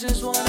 just wanna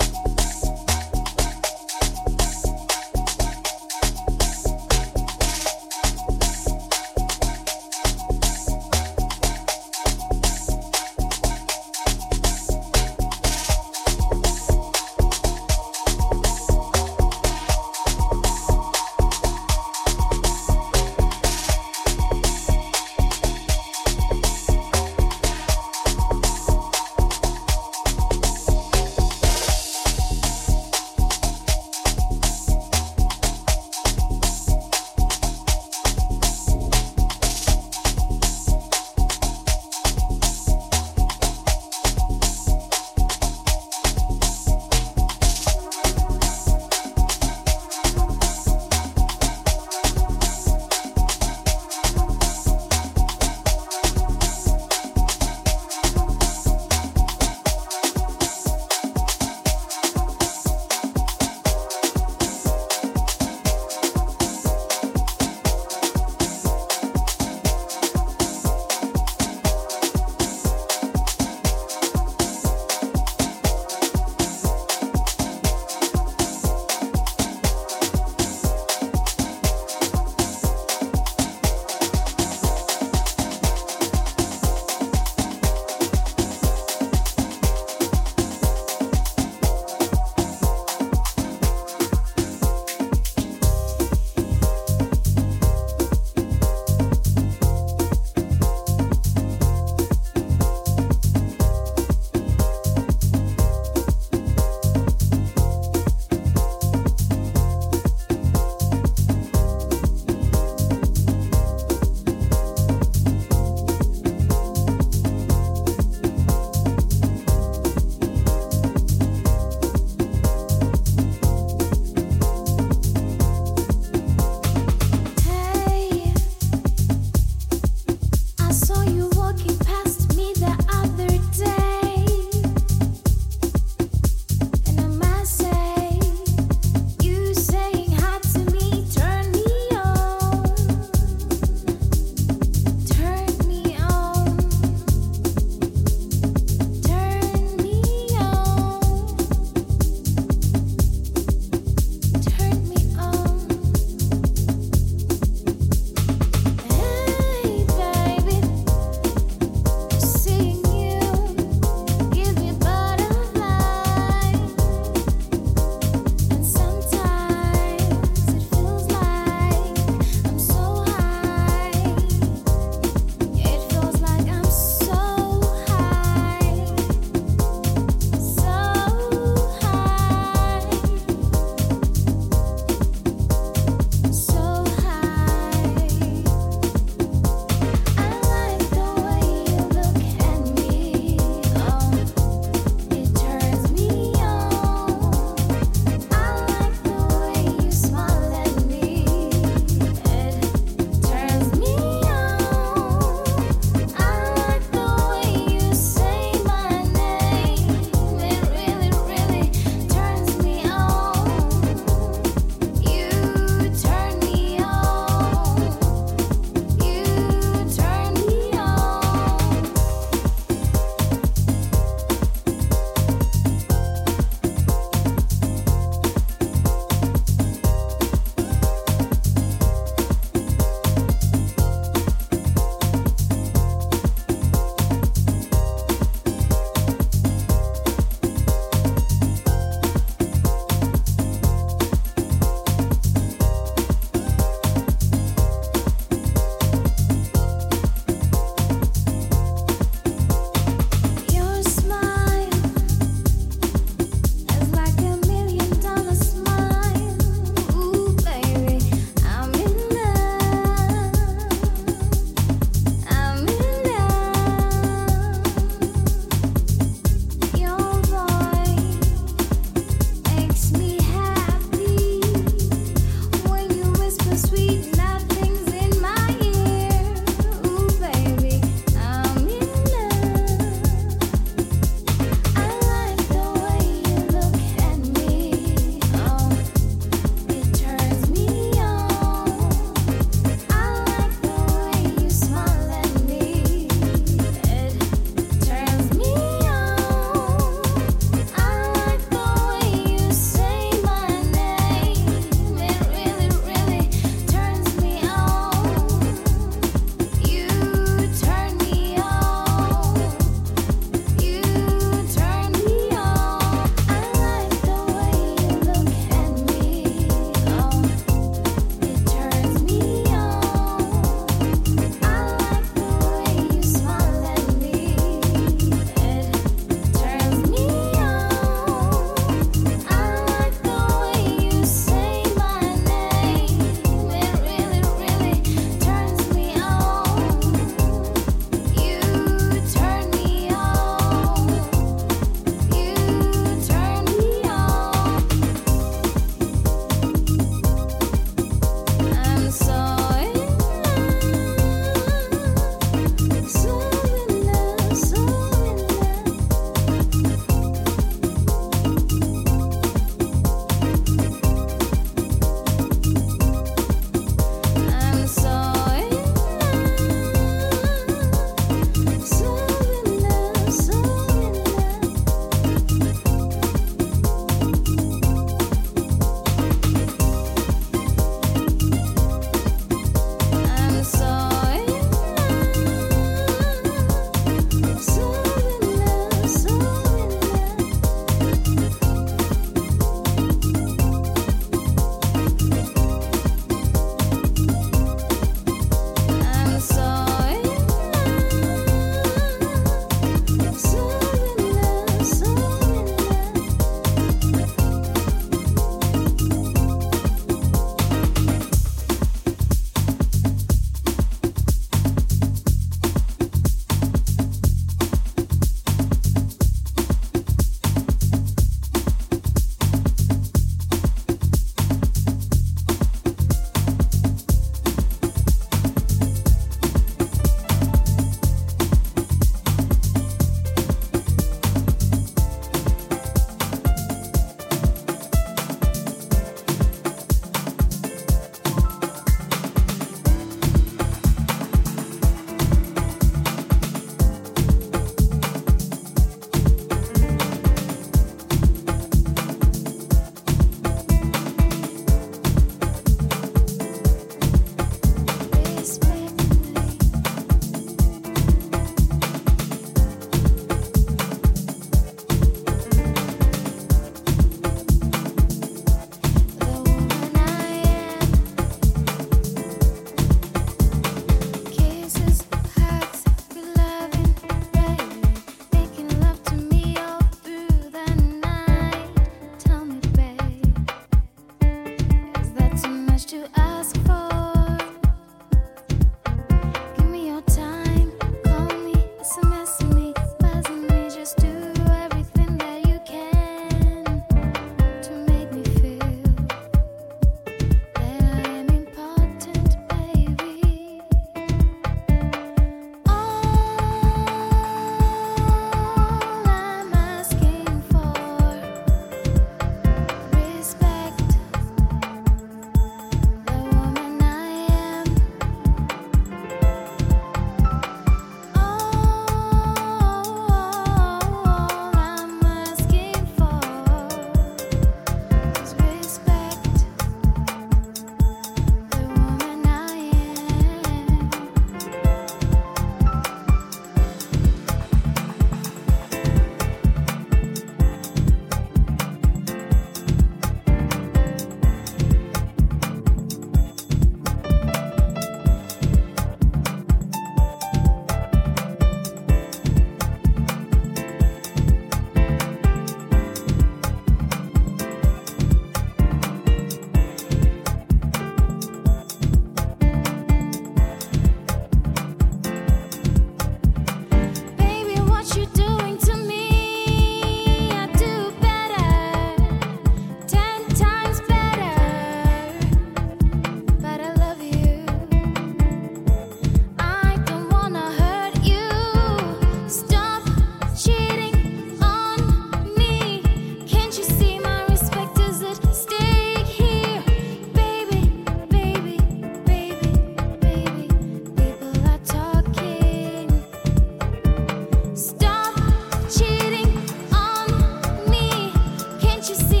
you see